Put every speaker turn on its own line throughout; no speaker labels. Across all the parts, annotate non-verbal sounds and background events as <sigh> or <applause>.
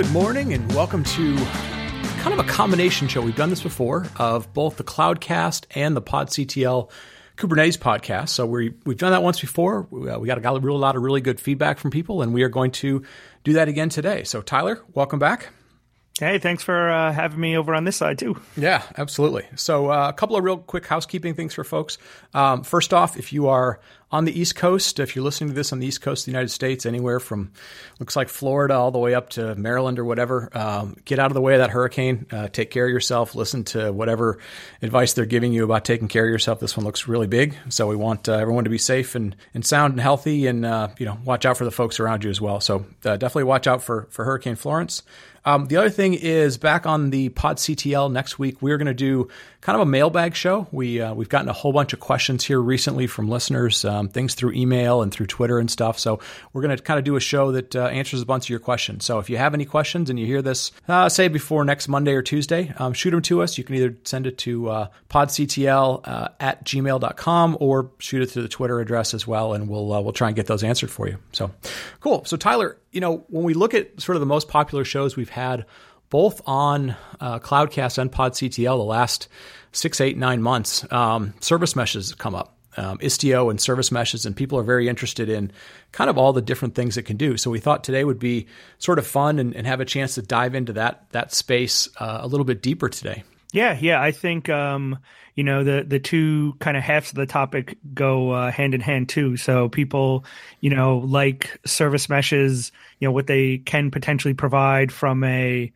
Good morning and welcome to kind of a combination show. We've done this before of both the Cloudcast and the PodCTL Kubernetes podcast. So we we've done that once before. We, uh, we got a, got a real lot of really good feedback from people, and we are going to do that again today. So Tyler, welcome back.
Hey, thanks for uh, having me over on this side too.
Yeah, absolutely. So, uh, a couple of real quick housekeeping things for folks. Um, first off, if you are on the East Coast, if you're listening to this on the East Coast of the United States, anywhere from looks like Florida all the way up to Maryland or whatever, um, get out of the way of that hurricane. Uh, take care of yourself. Listen to whatever advice they're giving you about taking care of yourself. This one looks really big, so we want uh, everyone to be safe and, and sound and healthy, and uh, you know watch out for the folks around you as well. So uh, definitely watch out for for Hurricane Florence. Um, the other thing is back on the Pod CTL next week, we're going to do kind of a mailbag show. We uh, we've gotten a whole bunch of questions here recently from listeners, um, things through email and through Twitter and stuff. So we're going to kind of do a show that uh, answers a bunch of your questions. So if you have any questions and you hear this, uh, say before next Monday or Tuesday, um, shoot them to us. You can either send it to uh, podctl uh, at gmail.com or shoot it to the Twitter address as well, and we'll uh, we'll try and get those answered for you. So cool. So Tyler, you know when we look at sort of the most popular shows we've had both on uh, Cloudcast and PodCTL the last six, eight, nine months, um, service meshes come up. Um, Istio and service meshes, and people are very interested in kind of all the different things it can do. So we thought today would be sort of fun and, and have a chance to dive into that that space uh, a little bit deeper today.
Yeah, yeah, I think um, you know the the two kind of halves of the topic go uh, hand in hand too. So people, you know, like service meshes, you know, what they can potentially provide from a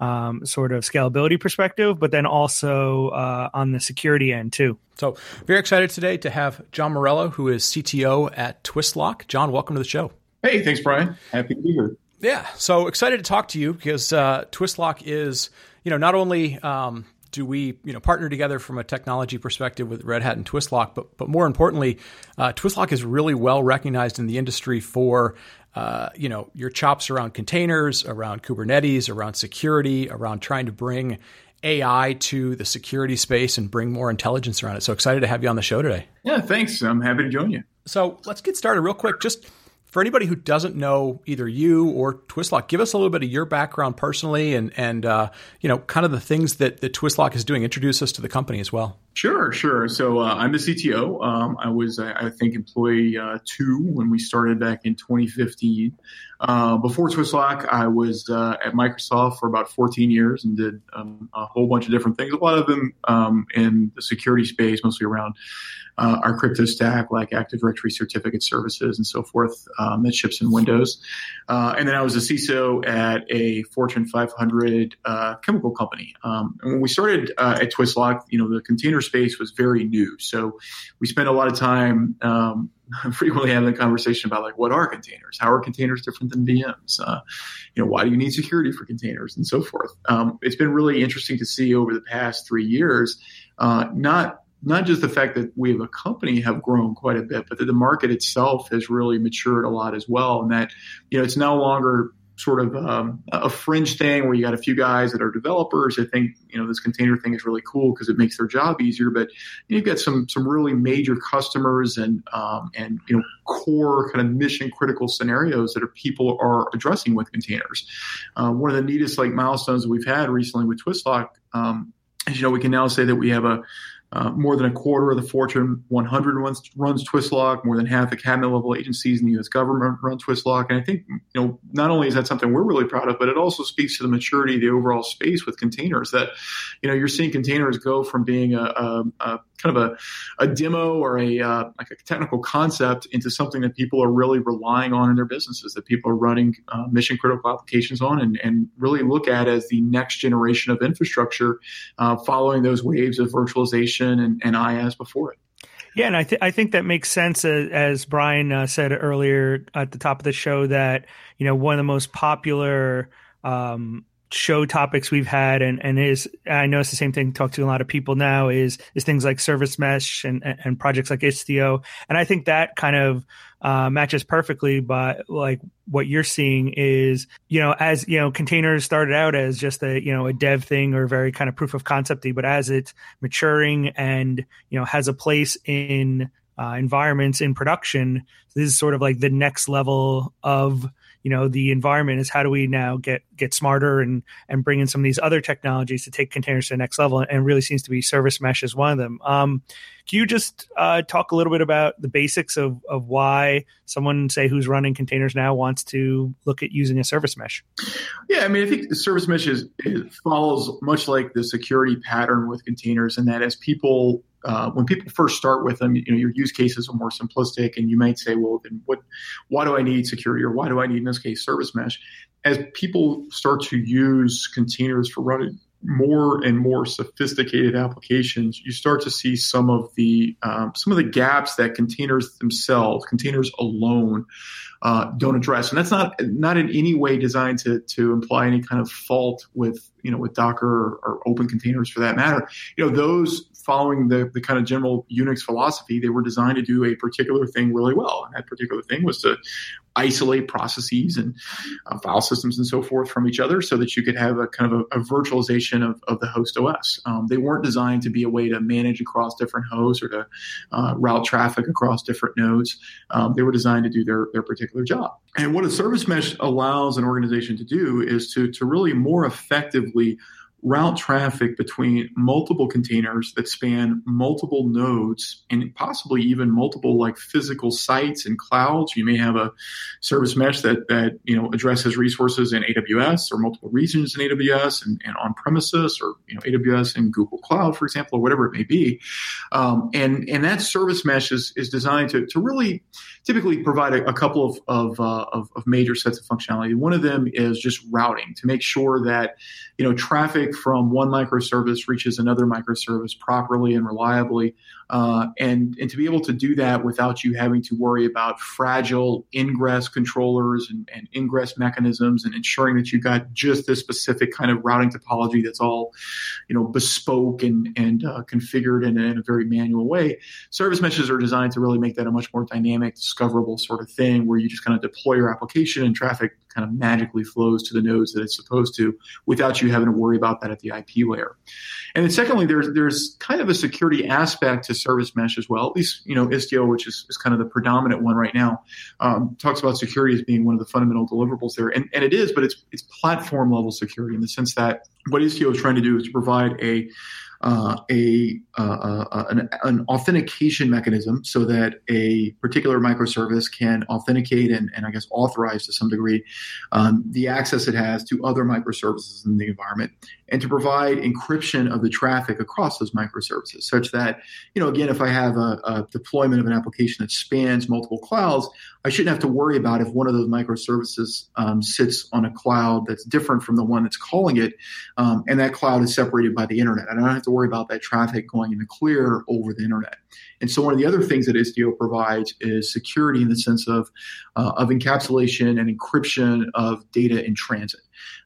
um, sort of scalability perspective, but then also uh, on the security end too.
So, very excited today to have John Morello, who is CTO at Twistlock. John, welcome to the show.
Hey, thanks, Brian. Happy to be here.
Yeah, so excited to talk to you because uh, Twistlock is, you know, not only um, do we you know partner together from a technology perspective with Red Hat and Twistlock, but but more importantly, uh, Twistlock is really well recognized in the industry for uh, you know your chops around containers, around Kubernetes, around security, around trying to bring AI to the security space and bring more intelligence around it. So excited to have you on the show today.
Yeah, thanks. I'm happy to join you.
So let's get started real quick. Just for anybody who doesn't know either you or Twistlock, give us a little bit of your background personally, and and uh, you know, kind of the things that that Twistlock is doing. Introduce us to the company as well.
Sure, sure. So uh, I'm the CTO. Um, I was, I think, employee uh, two when we started back in 2015. Uh, before Twistlock, I was uh, at Microsoft for about 14 years and did um, a whole bunch of different things. A lot of them um, in the security space, mostly around uh, our crypto stack, like Active Directory certificate services and so forth, um, that ships in Windows. Uh, and then I was a CISO at a Fortune 500 chemical company. Um, and when we started at Twistlock, you know, the container space was very new. So we spent a lot of time um, <laughs> frequently having a conversation about like what are containers? How are containers different than VMs? Uh, you know, why do you need security for containers and so forth? Um, it's been really interesting to see over the past three years, uh, not not just the fact that we have a company have grown quite a bit, but that the market itself has really matured a lot as well, and that you know it's no longer sort of um, a fringe thing where you got a few guys that are developers that think you know this container thing is really cool because it makes their job easier. But you've got some some really major customers and um, and you know core kind of mission critical scenarios that are people are addressing with containers. Uh, one of the neatest like milestones we've had recently with Twistlock um, is you know we can now say that we have a uh, more than a quarter of the Fortune 100 runs, runs Twistlock. More than half the cabinet level agencies in the U.S. government run Twistlock. And I think you know not only is that something we're really proud of, but it also speaks to the maturity of the overall space with containers. That you know you're seeing containers go from being a, a, a kind of a, a demo or a uh, like a technical concept into something that people are really relying on in their businesses. That people are running uh, mission critical applications on, and, and really look at as the next generation of infrastructure, uh, following those waves of virtualization and, and IaaS before it.
Yeah, and I, th- I think that makes sense. Uh, as Brian uh, said earlier at the top of the show, that you know one of the most popular um, show topics we've had, and and is I know it's the same thing. Talk to a lot of people now is is things like service mesh and and projects like Istio, and I think that kind of uh, matches perfectly. But like what you're seeing is, you know, as you know, containers started out as just a you know a dev thing or very kind of proof of concepty, but as it's maturing and you know has a place in uh, environments in production, this is sort of like the next level of you know the environment is how do we now get get smarter and and bring in some of these other technologies to take containers to the next level and really seems to be service mesh is one of them um, can you just uh, talk a little bit about the basics of, of why someone, say, who's running containers now wants to look at using a service mesh?
Yeah, I mean, I think service mesh is, follows much like the security pattern with containers, in that as people uh, when people first start with them, you know, your use cases are more simplistic, and you might say, "Well, then what? Why do I need security, or why do I need, in this case, service mesh?" As people start to use containers for running more and more sophisticated applications, you start to see some of the um, some of the gaps that containers themselves, containers alone, uh, don't address. And that's not not in any way designed to to imply any kind of fault with you know with Docker or, or open containers for that matter. You know those following the, the kind of general Unix philosophy, they were designed to do a particular thing really well. And that particular thing was to isolate processes and uh, file systems and so forth from each other so that you could have a kind of a, a virtualization of, of the host OS. Um, they weren't designed to be a way to manage across different hosts or to uh, route traffic across different nodes. Um, they were designed to do their, their particular job. And what a service mesh allows an organization to do is to, to really more effectively route traffic between multiple containers that span multiple nodes and possibly even multiple like physical sites and clouds. You may have a service mesh that that you know addresses resources in AWS or multiple regions in AWS and, and on premises or you know AWS and Google Cloud, for example, or whatever it may be. Um, and and that service mesh is, is designed to, to really typically provide a, a couple of of, uh, of, of major sets of functionality. One of them is just routing to make sure that you know traffic from one microservice reaches another microservice properly and reliably, uh, and and to be able to do that without you having to worry about fragile ingress controllers and, and ingress mechanisms, and ensuring that you've got just this specific kind of routing topology that's all, you know, bespoke and and uh, configured in, in a very manual way. Service meshes are designed to really make that a much more dynamic, discoverable sort of thing, where you just kind of deploy your application and traffic kind of magically flows to the nodes that it's supposed to without you having to worry about that at the IP layer. And then secondly, there's there's kind of a security aspect to service mesh as well. At least you know Istio, which is, is kind of the predominant one right now, um, talks about security as being one of the fundamental deliverables there, and, and it is, but it's it's platform level security in the sense that what Istio is trying to do is to provide a uh, a uh, uh, an, an, authentication mechanism so that a particular microservice can authenticate and, and I guess authorize to some degree um, the access it has to other microservices in the environment and to provide encryption of the traffic across those microservices such that, you know, again, if I have a, a deployment of an application that spans multiple clouds, I shouldn't have to worry about if one of those microservices um, sits on a cloud that's different from the one that's calling it, um, and that cloud is separated by the internet. I don't have to worry about that traffic going in the clear over the internet. And so one of the other things that Istio provides is security in the sense of, uh, of encapsulation and encryption of data in transit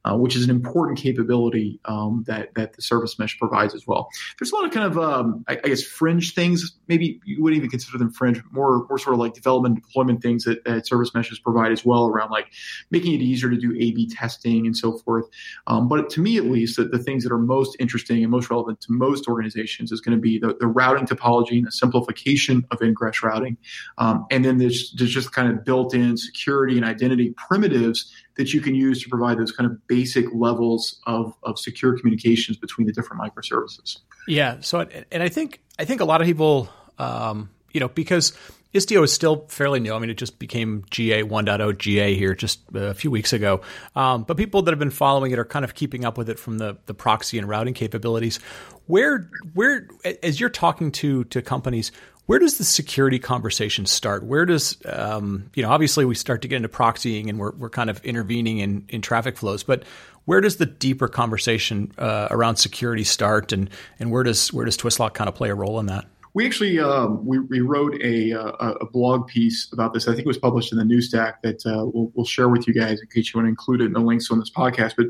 uh, which is an important capability um, that that the service mesh provides as well. There's a lot of kind of um, I, I, guess fringe things. Maybe you wouldn't even consider them fringe. More more sort of like development deployment things that, that service meshes provide as well around like making it easier to do A/B testing and so forth. Um, but to me, at least, the, the things that are most interesting and most relevant to most organizations is going to be the, the routing topology and the simplification of ingress routing, um, and then there's, there's just kind of built-in security and identity primitives that you can use to provide those kind of basic levels of, of secure communications between the different microservices.
Yeah. So, and I think I think a lot of people, um, you know, because Istio is still fairly new. I mean, it just became GA 1.0 GA here just a few weeks ago. Um, but people that have been following it are kind of keeping up with it from the, the proxy and routing capabilities. Where where as you're talking to to companies, where does the security conversation start? Where does, um, you know, obviously we start to get into proxying and we're, we're kind of intervening in, in traffic flows, but where does the deeper conversation uh, around security start and, and where does, where does Twistlock kind of play a role in that?
We actually um, we, we wrote a, uh, a blog piece about this. I think it was published in the New Stack that uh, we'll, we'll share with you guys in case you want to include it in the links on this podcast. But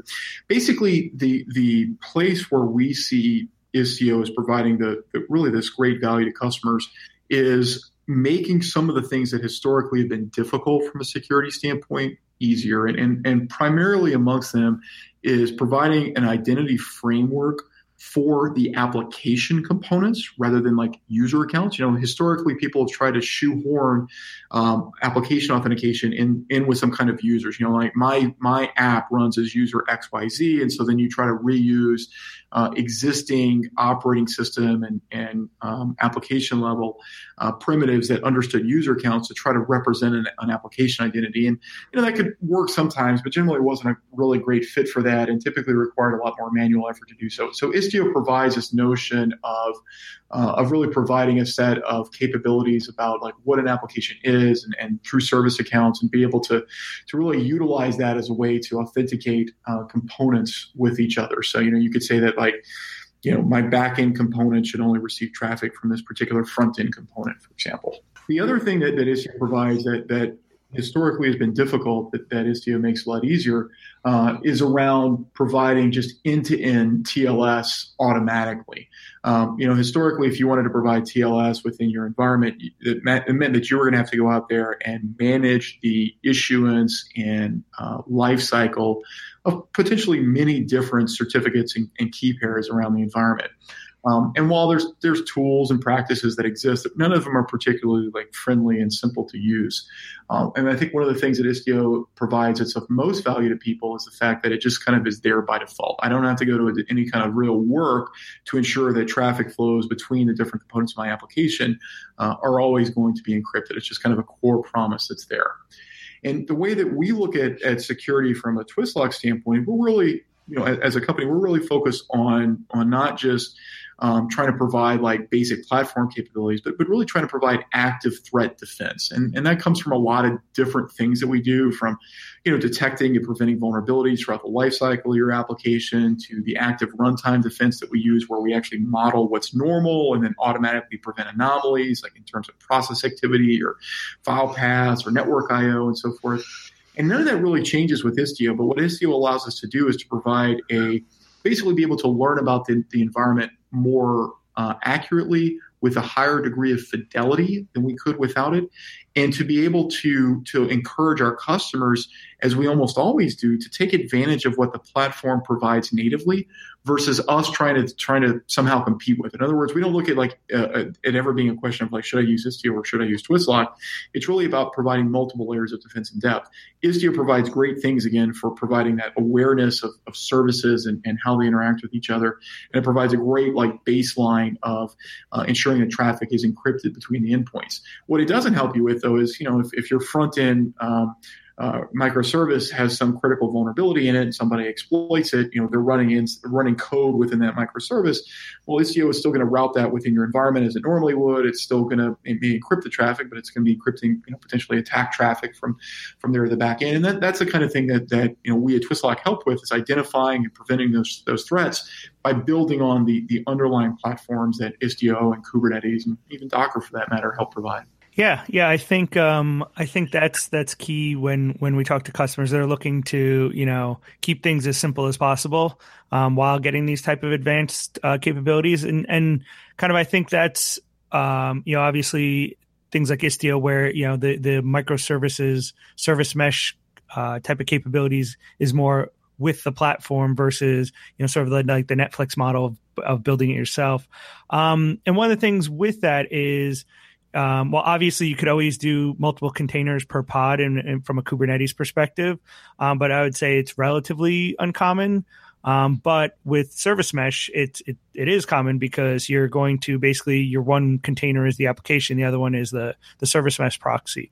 basically, the the place where we see Istio is providing the, the, really this great value to customers is making some of the things that historically have been difficult from a security standpoint easier. And, and, and primarily amongst them is providing an identity framework for the application components rather than like user accounts. You know, historically people have tried to shoehorn um, application authentication in in with some kind of users. You know, like my my app runs as user X Y Z, and so then you try to reuse uh, existing operating system and and um, application level uh, primitives that understood user accounts to try to represent an, an application identity. And you know that could work sometimes, but generally wasn't a really great fit for that, and typically required a lot more manual effort to do so. So Istio provides this notion of uh, of really providing a set of capabilities about like what an application is and, and through service accounts and be able to to really utilize that as a way to authenticate uh, components with each other. So you know you could say that like you know my backend component should only receive traffic from this particular front end component, for example. The other thing that, that Istio provides that that historically has been difficult that, that Istio makes a lot easier uh, is around providing just end-to-end TLS automatically. Um, you know, historically, if you wanted to provide TLS within your environment, it meant, it meant that you were going to have to go out there and manage the issuance and uh, life cycle of potentially many different certificates and, and key pairs around the environment. Um, and while there's there's tools and practices that exist, none of them are particularly like friendly and simple to use. Um, and I think one of the things that Istio provides that's of most value to people is the fact that it just kind of is there by default. I don't have to go to any kind of real work to ensure that traffic flows between the different components of my application uh, are always going to be encrypted. It's just kind of a core promise that's there. And the way that we look at, at security from a Twistlock standpoint, we're really, you know, as, as a company, we're really focused on on not just um, trying to provide like basic platform capabilities, but, but really trying to provide active threat defense. And, and that comes from a lot of different things that we do from, you know, detecting and preventing vulnerabilities throughout the lifecycle of your application to the active runtime defense that we use where we actually model what's normal and then automatically prevent anomalies like in terms of process activity or file paths or network IO and so forth. And none of that really changes with Istio, but what Istio allows us to do is to provide a basically be able to learn about the, the environment more uh, accurately with a higher degree of fidelity than we could without it and to be able to to encourage our customers as we almost always do to take advantage of what the platform provides natively versus us trying to trying to somehow compete with. In other words, we don't look at like uh, uh it ever being a question of like should I use Istio or should I use Twistlock. It's really about providing multiple layers of defense and depth. Istio provides great things again for providing that awareness of, of services and, and how they interact with each other, and it provides a great like baseline of uh, ensuring that traffic is encrypted between the endpoints. What it doesn't help you with though is you know if, if your front end um, uh, microservice has some critical vulnerability in it and somebody exploits it, you know, they're running in running code within that microservice. Well, Istio is still going to route that within your environment as it normally would. It's still going to encrypt the traffic, but it's going to be encrypting, you know, potentially attack traffic from from there to the back end. And that, that's the kind of thing that that you know we at Twistlock help with is identifying and preventing those those threats by building on the the underlying platforms that Istio and Kubernetes and even Docker for that matter help provide.
Yeah, yeah, I think um, I think that's that's key when when we talk to customers. They're looking to you know keep things as simple as possible um, while getting these type of advanced uh, capabilities, and and kind of I think that's um, you know obviously things like Istio where you know the the microservices service mesh uh, type of capabilities is more with the platform versus you know sort of like the Netflix model of, of building it yourself. Um, and one of the things with that is um, well, obviously, you could always do multiple containers per pod, and, from a Kubernetes perspective, um, but I would say it's relatively uncommon. Um, but with Service Mesh, it's it, it is common because you're going to basically your one container is the application, the other one is the the Service Mesh proxy.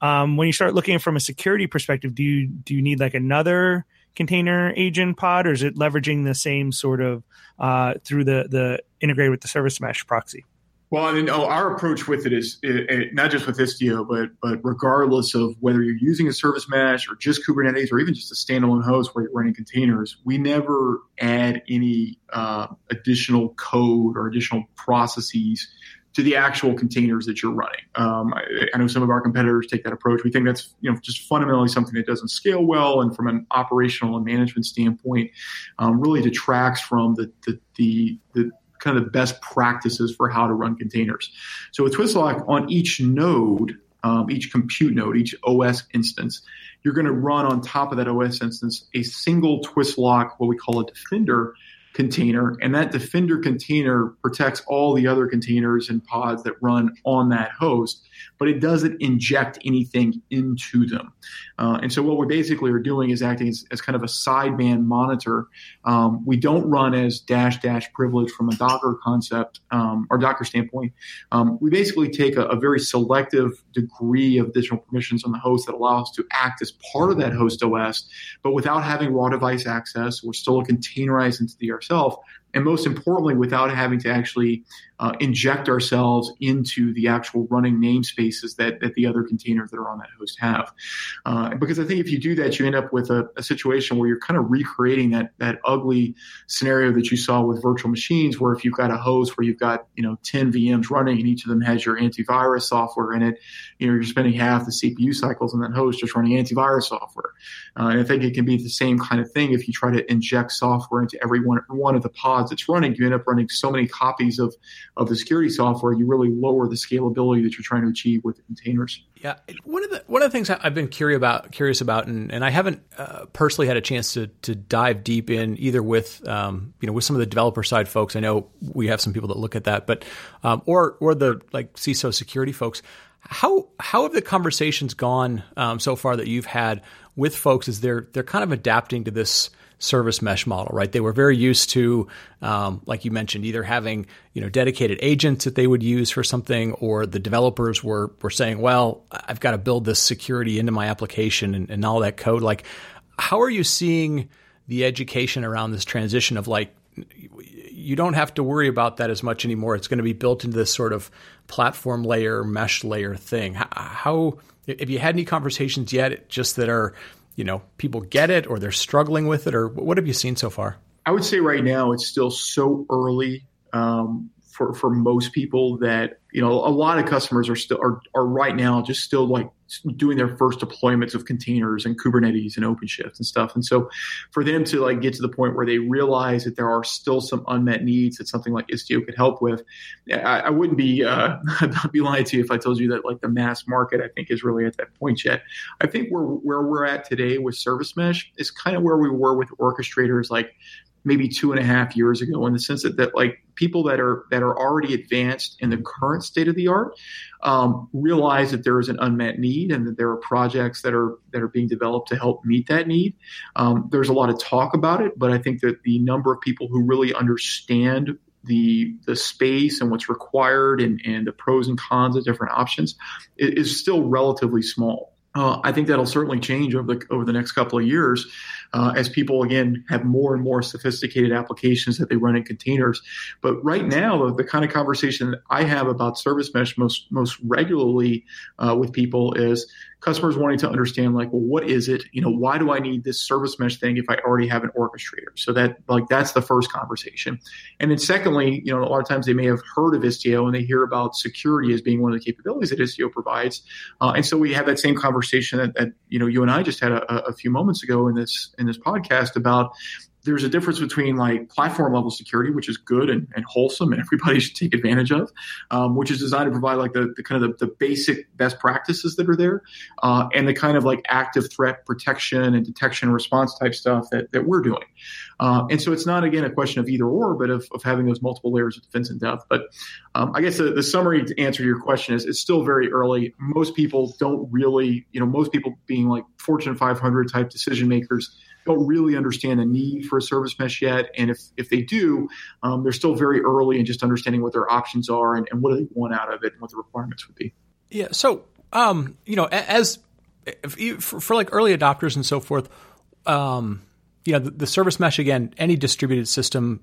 Um, when you start looking from a security perspective, do you do you need like another container agent pod, or is it leveraging the same sort of uh, through the the integrated with the Service Mesh proxy?
Well, I mean, oh, our approach with it is it, it, not just with Istio, but but regardless of whether you're using a service mesh or just Kubernetes or even just a standalone host where you're running containers, we never add any uh, additional code or additional processes to the actual containers that you're running. Um, I, I, know some of our competitors take that approach. We think that's you know just fundamentally something that doesn't scale well, and from an operational and management standpoint, um, really detracts from the the, the, the kind of the best practices for how to run containers. So with Twistlock, on each node, um, each compute node, each OS instance, you're going to run on top of that OS instance a single Twistlock, what we call a defender, container, and that Defender container protects all the other containers and pods that run on that host, but it doesn't inject anything into them. Uh, and so, what we basically are doing is acting as, as kind of a sideband monitor. Um, we don't run as dash dash privilege from a Docker concept um, or Docker standpoint. Um, we basically take a, a, very selective degree of additional permissions on the host that allow us to act as part of that host OS, but without having raw device access. We're still a containerized entity ourselves and most importantly, without having to actually uh, inject ourselves into the actual running namespaces that, that the other containers that are on that host have. Uh, because I think if you do that, you end up with a, a, situation where you're kind of recreating that that ugly scenario that you saw with virtual machines, where if you've got a host where you've got you know 10 VMs running and each of them has your antivirus software in it, you know you're spending half the CPU cycles on that host just running antivirus software. Uh, and I think it can be the same kind of thing if you try to inject software into every one, one of the pods that's running. You end up running so many copies of of the security software, you really lower the scalability that you're trying to achieve with the containers.
Yeah, one of the one of the things I've been curious about, curious about, and, and I haven't uh, personally had a chance to to dive deep in either with um, you know with some of the developer side folks. I know we have some people that look at that, but um, or or the like CISO security folks. How how have the conversations gone um, so far that you've had with folks as they're they're kind of adapting to this service mesh model, right? They were very used to, um, like you mentioned, either having you know dedicated agents that they would use for something, or the developers were were saying, "Well, I've got to build this security into my application and, and all that code." Like, how are you seeing the education around this transition of like you don't have to worry about that as much anymore. It's going to be built into this sort of platform layer, mesh layer thing. How, have you had any conversations yet, just that are you know people get it or they're struggling with it or what have you seen so far?
I would say right now it's still so early um, for for most people that you know a lot of customers are still are, are right now just still like doing their first deployments of containers and kubernetes and openshift and stuff. And so for them to like get to the point where they realize that there are still some unmet needs that something like istio could help with i, I wouldn't be uh <laughs> I'd not be lying to you if i told you that like the mass market i think is really at that point yet. I think where where we're at today with service mesh is kind of where we were with orchestrators like maybe two and a half years ago in the sense that, that like people that are that are already advanced in the current state of the art um, realize that there is an unmet need and that there are projects that are that are being developed to help meet that need. Um, there's a lot of talk about it, but I think that the number of people who really understand the the space and what's required and, and the pros and cons of different options is, is still relatively small. Uh, I think that'll certainly change over the over the next couple of years uh, as people again have more and more sophisticated applications that they run in containers. But right now, the, the kind of conversation that I have about service mesh most most regularly uh, with people is customers wanting to understand like, well, what is it? You know, why do I need this service mesh thing if I already have an orchestrator? So that like that's the first conversation. And then secondly, you know, a lot of times they may have heard of Istio and they hear about security as being one of the capabilities that Istio provides. Uh, and so we have that same conversation that, that, you know you and I just had a, a few moments ago in this in this podcast about there's a difference between like platform level security, which is good and, and wholesome, and <laughs> everybody should take advantage of, um, which is designed to provide like the, the kind of the, the, basic best practices that are there, uh, and the kind of like active threat protection and detection response type stuff that, that we're doing. Uh, and so it's not again a question of either or, but of, of having those multiple layers of defense and depth. But um, I guess the, the summary to answer to your question is it's still very early. Most people don't really, you know, most people being like Fortune 500 type decision makers don't really understand the need for a service mesh yet. And if, if they do, um, they're still very early in just understanding what their options are and, and, what they want out of it and what the requirements would be.
Yeah. So, um, you know, as for, for, like early adopters and so forth, um, you know, the, the service mesh again, any distributed system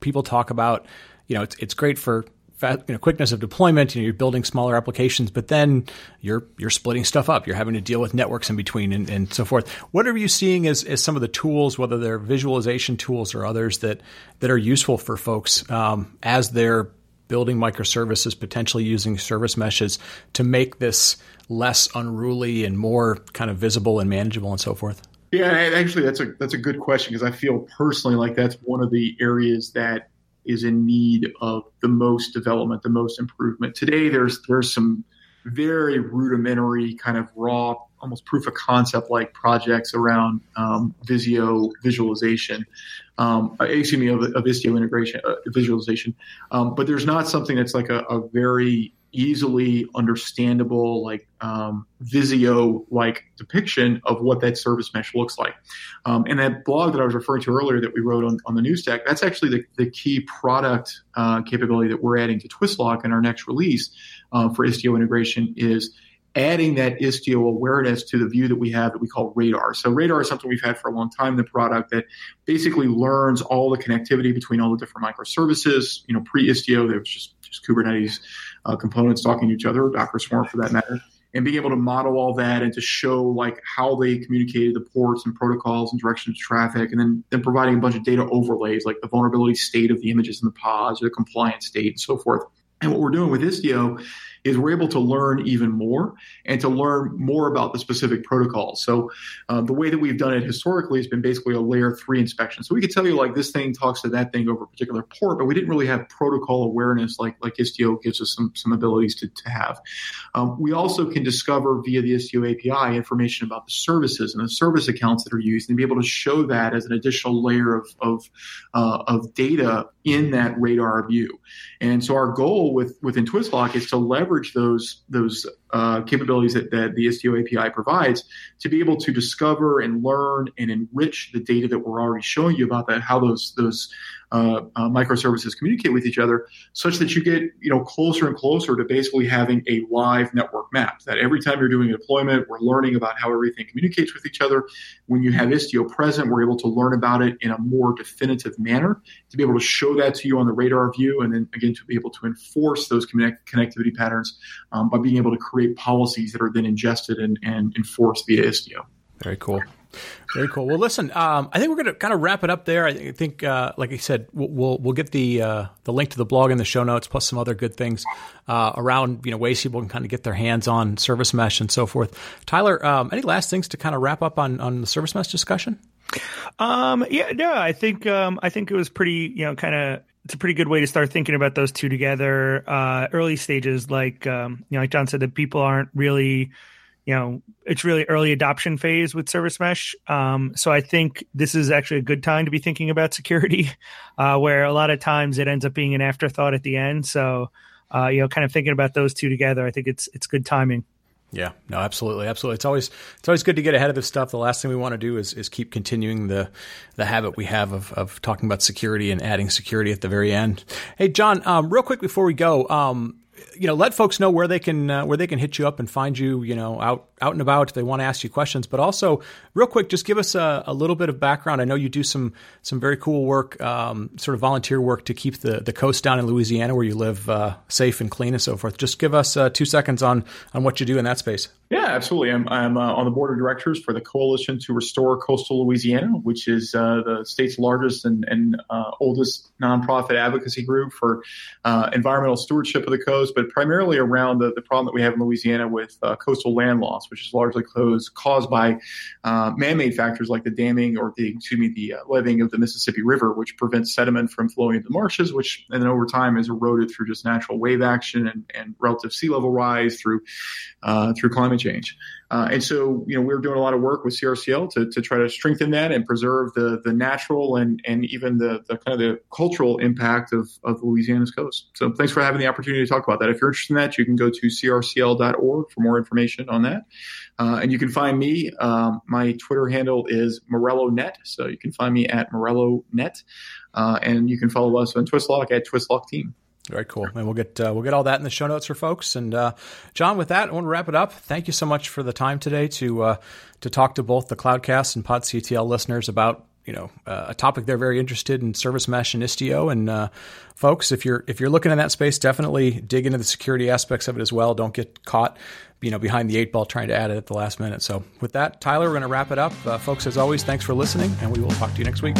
people talk about, you know, it's, it's great for you know, quickness of deployment. You know, you're building smaller applications, but then you're you're splitting stuff up. You're having to deal with networks in between and, and so forth. What are you seeing as, as some of the tools, whether they're visualization tools or others that that are useful for folks um, as they're building microservices, potentially using service meshes to make this less unruly and more kind of visible and manageable and so forth?
Yeah, actually, that's a that's a good question because I feel personally like that's one of the areas that is in need of the most development, the most improvement. Today, there's there's some very rudimentary kind of raw almost proof of concept like projects around um, Visio visualization, um, excuse me, of, of Istio integration uh, visualization. Um, but there's not something that's like a, a very easily understandable, like um, Visio like depiction of what that service mesh looks like. Um, and that blog that I was referring to earlier that we wrote on, on the New Stack, that's actually the, the key product uh, capability that we're adding to Twistlock in our next release uh, for Istio integration is adding that Istio awareness to the view that we have that we call radar. So radar is something we've had for a long time in the product that basically learns all the connectivity between all the different microservices. You know, pre-Istio, there was just, just Kubernetes uh, components talking to each other, Docker Swarm for that matter, and being able to model all that and to show like how they communicated the ports and protocols and directions of traffic, and then then providing a bunch of data overlays like the vulnerability state of the images in the pods, or the compliance state, and so forth. And what we're doing with Istio is we're able to learn even more and to learn more about the specific protocols. So uh, the way that we've done it historically has been basically a layer three inspection. So we could tell you like this thing talks to that thing over a particular port, but we didn't really have protocol awareness like like Istio gives us some some abilities to, to have. Um, we also can discover via the Istio API information about the services and the service accounts that are used and be able to show that as an additional layer of of, uh, of data in that radar view. And so our goal with within Twistlock is to leverage those those uh, capabilities that, that the Istio API provides to be able to discover and learn and enrich the data that we're already showing you about that how those those uh, uh, microservices communicate with each other, such that you get you know closer and closer to basically having a live network map. That every time you're doing a deployment, we're learning about how everything communicates with each other. When you have Istio present, we're able to learn about it in a more definitive manner to be able to show that to you on the radar view, and then again to be able to enforce those connect- connectivity patterns um, by being able to create policies that are then ingested and, and enforced via Istio.
Very cool. Very cool. Well, listen, um, I think we're going to kind of wrap it up there. I think, uh, like I said, we'll we'll, we'll get the uh, the link to the blog in the show notes, plus some other good things uh, around you know ways people can kind of get their hands on service mesh and so forth. Tyler, um, any last things to kind of wrap up on on the service mesh discussion?
Um, yeah, no, I think um, I think it was pretty, you know, kind of it's a pretty good way to start thinking about those two together. Uh, early stages, like um, you know, like John said, that people aren't really you know it's really early adoption phase with service mesh um, so i think this is actually a good time to be thinking about security <laughs> uh, where a lot of times it ends up being an afterthought at the end so uh, you know kind of thinking about those two together i think it's it's good timing
yeah, no, absolutely, absolutely. It's always it's always good to get ahead of this stuff. The last thing we want to do is is keep continuing the the habit we have of of talking about security and adding security at the very end. Hey, John, um, real quick before we go, um, you know, let folks know where they can uh, where they can hit you up and find you. You know, out out and about if they want to ask you questions. But also, real quick, just give us a, a little bit of background. I know you do some some very cool work, um, sort of volunteer work to keep the the coast down in Louisiana where you live uh, safe and clean and so forth. Just give us uh, two seconds on on what you do in that space.
Yeah, absolutely. I'm, I'm uh, on the board of directors for the Coalition to Restore Coastal Louisiana, which is uh, the state's largest and, and uh, oldest nonprofit advocacy group for environmental stewardship of the coast, but primarily around the, the problem that we have in Louisiana with uh, coastal land loss, which is largely caused, caused by uh, man-made factors like the damming or the excuse me the leveeing of the Mississippi River, which prevents sediment from flowing into the marshes, which and then over time is eroded through just natural wave action and, and relative sea level rise through through climate change. Uh, and so, you know, we're doing a lot of work with CRCL to, to try to strengthen that and preserve the the natural and and even the, the kind of the cultural impact of, of Louisiana's coast. So thanks for having the opportunity to talk about that. If you're interested in that, you can go to crcl.org for more information on that. Uh, and you can find me. Um, my Twitter handle is MorelloNet. So you can find me at MorelloNet. Uh, and you can follow us on Twistlock at Twistlock Team.
Very cool, and we'll get uh, we'll get all that in the show notes for folks. And uh, John, with that, I want to wrap it up. Thank you so much for the time today to uh, to talk to both the Cloudcast and PodCTL listeners about you know uh, a topic they're very interested in service mesh and Istio. And uh, folks, if you're if you're looking in that space, definitely dig into the security aspects of it as well. Don't get caught you know behind the eight ball trying to add it at the last minute. So with that, Tyler, we're going to wrap it up. Uh, folks, as always, thanks for listening, and we will talk to you next week.